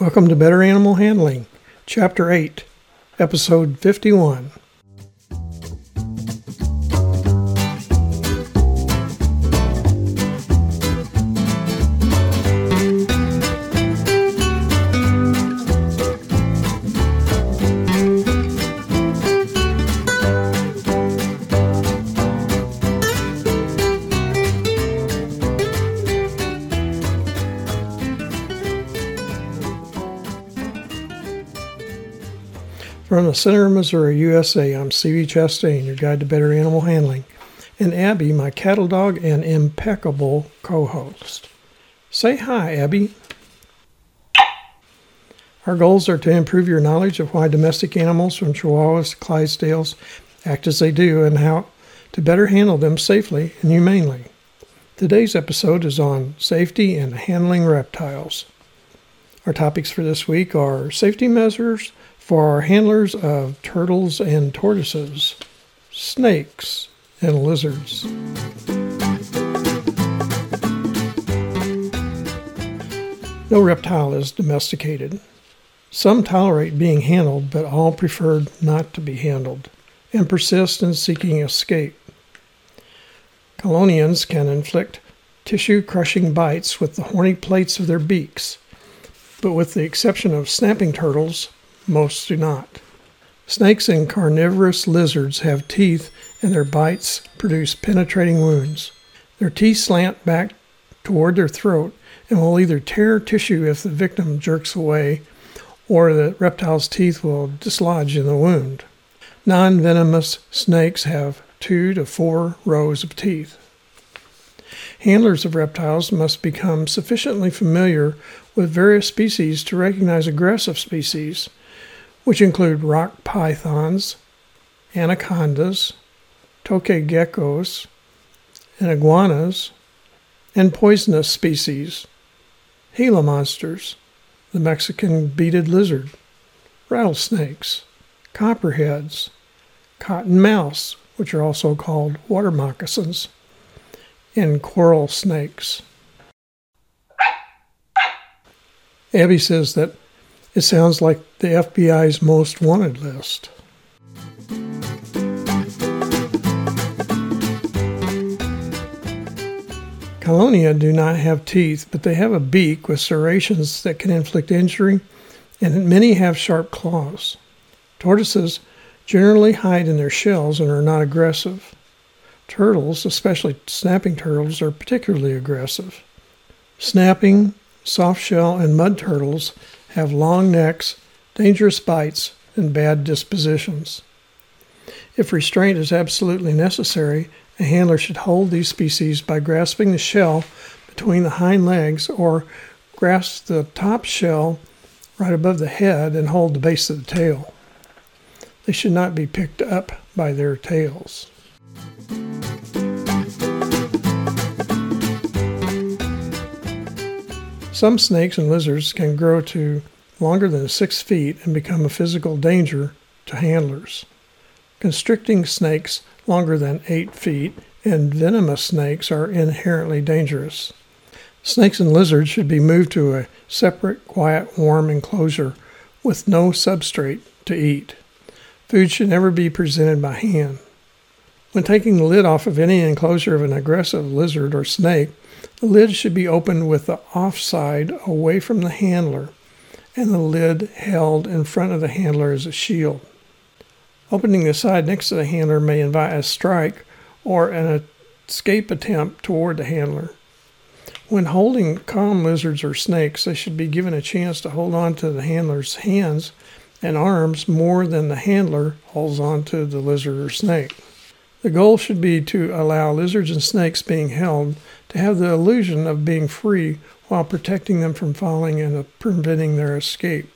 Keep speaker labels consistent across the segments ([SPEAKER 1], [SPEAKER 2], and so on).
[SPEAKER 1] Welcome to Better Animal Handling, Chapter 8, Episode 51. From the center of Missouri, USA, I'm Stevie Chastain, your guide to better animal handling, and Abby, my cattle dog and impeccable co host. Say hi, Abby. Our goals are to improve your knowledge of why domestic animals from Chihuahuas to Clydesdales act as they do and how to better handle them safely and humanely. Today's episode is on safety and handling reptiles. Our topics for this week are safety measures for handlers of turtles and tortoises, snakes, and lizards. No reptile is domesticated. Some tolerate being handled, but all prefer not to be handled and persist in seeking escape. Chelonians can inflict tissue crushing bites with the horny plates of their beaks, but with the exception of snapping turtles, most do not. Snakes and carnivorous lizards have teeth, and their bites produce penetrating wounds. Their teeth slant back toward their throat and will either tear tissue if the victim jerks away, or the reptile's teeth will dislodge in the wound. Non venomous snakes have two to four rows of teeth. Handlers of reptiles must become sufficiently familiar with various species to recognize aggressive species which include rock pythons, anacondas, tokay geckos, and iguanas, and poisonous species, Gila monsters, the Mexican beaded lizard, rattlesnakes, copperheads, cottonmouths, which are also called water moccasins, and coral snakes. Abby says that it sounds like the FBI's most wanted list. Chelonia do not have teeth, but they have a beak with serrations that can inflict injury, and many have sharp claws. Tortoises generally hide in their shells and are not aggressive. Turtles, especially snapping turtles, are particularly aggressive. Snapping, soft shell, and mud turtles have long necks, dangerous bites, and bad dispositions. If restraint is absolutely necessary, a handler should hold these species by grasping the shell between the hind legs or grasp the top shell right above the head and hold the base of the tail. They should not be picked up by their tails. Some snakes and lizards can grow to longer than six feet and become a physical danger to handlers. Constricting snakes longer than eight feet and venomous snakes are inherently dangerous. Snakes and lizards should be moved to a separate, quiet, warm enclosure with no substrate to eat. Food should never be presented by hand. When taking the lid off of any enclosure of an aggressive lizard or snake, the lid should be opened with the off side away from the handler and the lid held in front of the handler as a shield. Opening the side next to the handler may invite a strike or an escape attempt toward the handler. When holding calm lizards or snakes, they should be given a chance to hold on to the handler's hands and arms more than the handler holds on to the lizard or snake. The goal should be to allow lizards and snakes being held to have the illusion of being free while protecting them from falling and preventing their escape.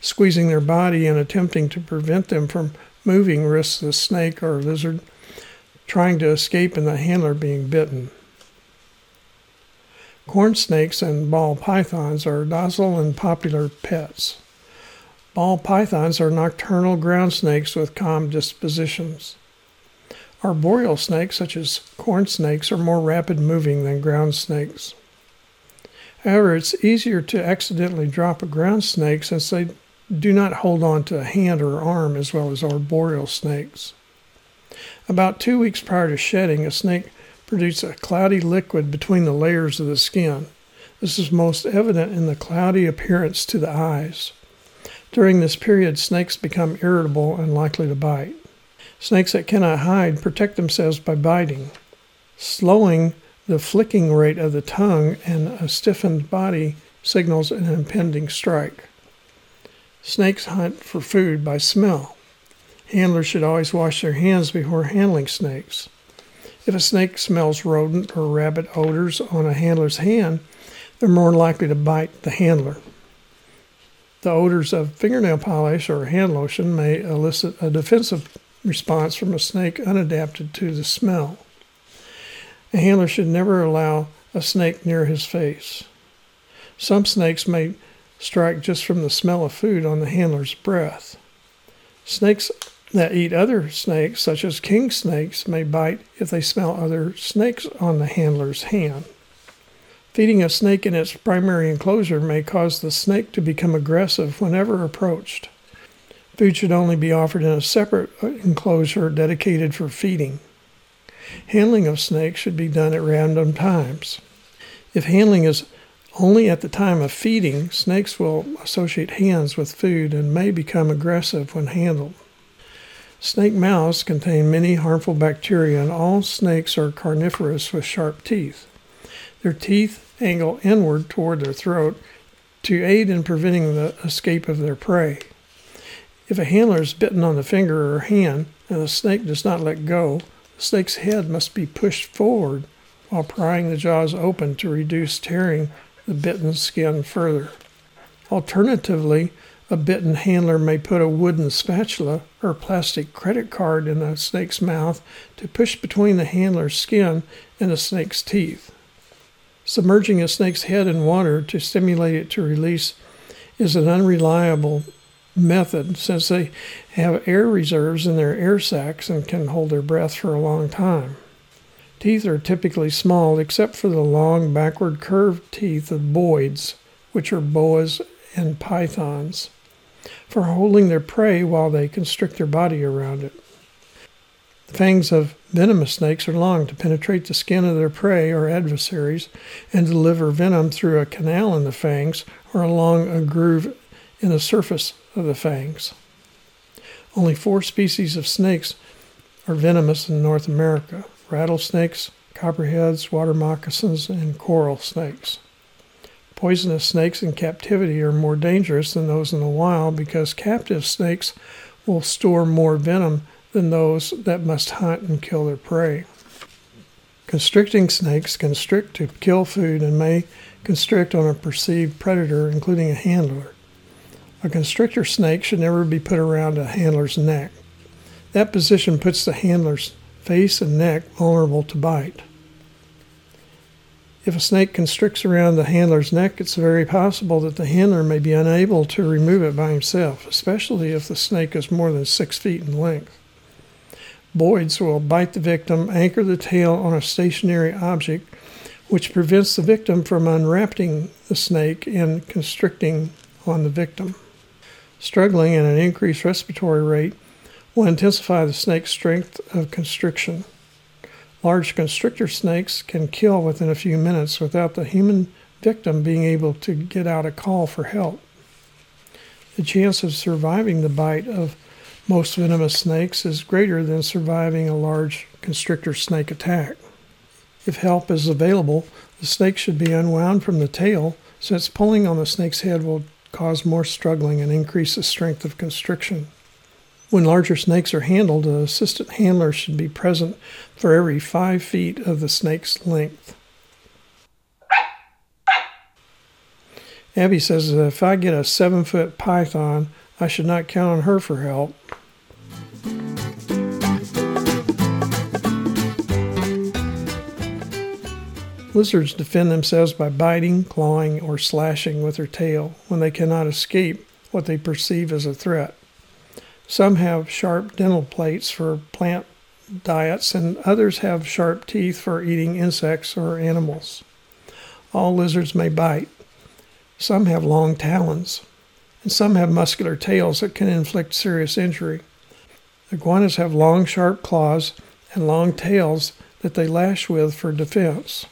[SPEAKER 1] Squeezing their body and attempting to prevent them from moving risks the snake or lizard trying to escape and the handler being bitten. Corn snakes and ball pythons are docile and popular pets. Ball pythons are nocturnal ground snakes with calm dispositions. Arboreal snakes, such as corn snakes, are more rapid moving than ground snakes. However, it's easier to accidentally drop a ground snake since they do not hold on to a hand or arm as well as arboreal snakes. About two weeks prior to shedding, a snake produces a cloudy liquid between the layers of the skin. This is most evident in the cloudy appearance to the eyes. During this period, snakes become irritable and likely to bite. Snakes that cannot hide protect themselves by biting. Slowing the flicking rate of the tongue and a stiffened body signals an impending strike. Snakes hunt for food by smell. Handlers should always wash their hands before handling snakes. If a snake smells rodent or rabbit odors on a handler's hand, they're more likely to bite the handler. The odors of fingernail polish or hand lotion may elicit a defensive response from a snake unadapted to the smell. A handler should never allow a snake near his face. Some snakes may strike just from the smell of food on the handler's breath. Snakes that eat other snakes, such as king snakes, may bite if they smell other snakes on the handler's hand. Feeding a snake in its primary enclosure may cause the snake to become aggressive whenever approached. Food should only be offered in a separate uh, enclosure dedicated for feeding. Handling of snakes should be done at random times. If handling is only at the time of feeding, snakes will associate hands with food and may become aggressive when handled. Snake mouths contain many harmful bacteria, and all snakes are carnivorous with sharp teeth. Their teeth angle inward toward their throat to aid in preventing the escape of their prey. If a handler is bitten on the finger or hand and the snake does not let go, the snake's head must be pushed forward while prying the jaws open to reduce tearing the bitten skin further. Alternatively, a bitten handler may put a wooden spatula or plastic credit card in the snake's mouth to push between the handler's skin and the snake's teeth. Submerging a snake's head in water to stimulate it to release is an unreliable method since they have air reserves in their air sacs and can hold their breath for a long time. Teeth are typically small except for the long backward curved teeth of boids, which are boas and pythons for holding their prey while they constrict their body around it. The fangs of venomous snakes are long to penetrate the skin of their prey or adversaries and deliver venom through a canal in the fangs or along a groove in the surface of the fangs. Only four species of snakes are venomous in North America rattlesnakes, copperheads, water moccasins, and coral snakes. Poisonous snakes in captivity are more dangerous than those in the wild because captive snakes will store more venom than those that must hunt and kill their prey. Constricting snakes constrict to kill food and may constrict on a perceived predator, including a handler. A constrictor snake should never be put around a handler's neck. That position puts the handler's face and neck vulnerable to bite. If a snake constricts around the handler's neck, it's very possible that the handler may be unable to remove it by himself, especially if the snake is more than six feet in length. Boids will bite the victim, anchor the tail on a stationary object, which prevents the victim from unwrapping the snake and constricting on the victim. Struggling and an increased respiratory rate will intensify the snake's strength of constriction. Large constrictor snakes can kill within a few minutes without the human victim being able to get out a call for help. The chance of surviving the bite of most venomous snakes is greater than surviving a large constrictor snake attack. If help is available, the snake should be unwound from the tail, since pulling on the snake's head will cause more struggling and increase the strength of constriction. When larger snakes are handled, an assistant handler should be present for every five feet of the snake's length. Abby says that if I get a seven foot python, I should not count on her for help. Lizards defend themselves by biting, clawing, or slashing with their tail when they cannot escape what they perceive as a threat. Some have sharp dental plates for plant diets, and others have sharp teeth for eating insects or animals. All lizards may bite. Some have long talons, and some have muscular tails that can inflict serious injury. Iguanas have long, sharp claws and long tails that they lash with for defense.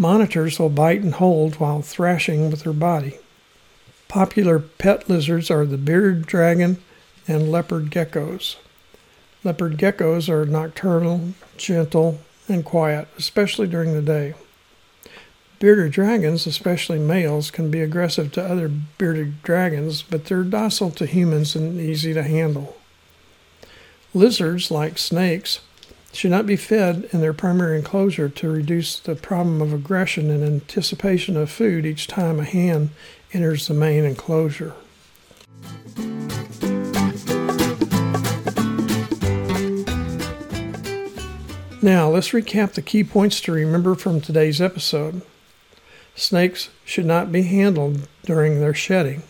[SPEAKER 1] Monitors will bite and hold while thrashing with their body. Popular pet lizards are the bearded dragon and leopard geckos. Leopard geckos are nocturnal, gentle, and quiet, especially during the day. Bearded dragons, especially males, can be aggressive to other bearded dragons, but they're docile to humans and easy to handle. Lizards, like snakes, should not be fed in their primary enclosure to reduce the problem of aggression and anticipation of food each time a hand enters the main enclosure. Now, let's recap the key points to remember from today's episode. Snakes should not be handled during their shedding.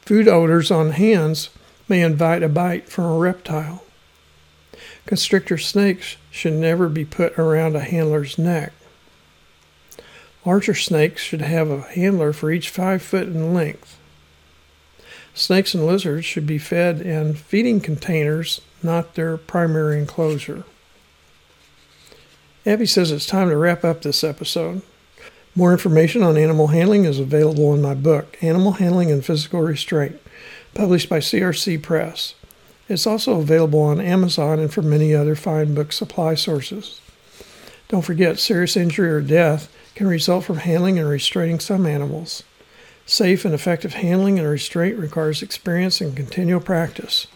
[SPEAKER 1] Food odors on hands may invite a bite from a reptile. Constrictor snakes should never be put around a handler's neck. Larger snakes should have a handler for each five foot in length. Snakes and lizards should be fed in feeding containers, not their primary enclosure. Abby says it's time to wrap up this episode. More information on animal handling is available in my book, Animal Handling and Physical Restraint, published by CRC Press. It's also available on Amazon and from many other fine book supply sources. Don't forget, serious injury or death can result from handling and restraining some animals. Safe and effective handling and restraint requires experience and continual practice.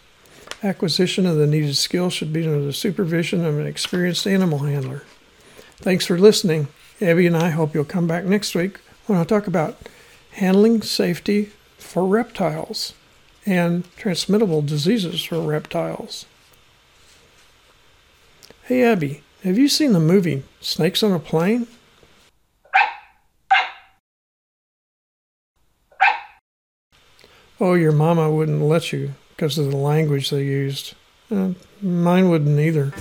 [SPEAKER 1] Acquisition of the needed skills should be under the supervision of an experienced animal handler. Thanks for listening. Abby and I hope you'll come back next week when I talk about handling safety for reptiles and transmittable diseases for reptiles. Hey, Abby, have you seen the movie Snakes on a Plane? Oh, your mama wouldn't let you because of the language they used. Uh, mine wouldn't either.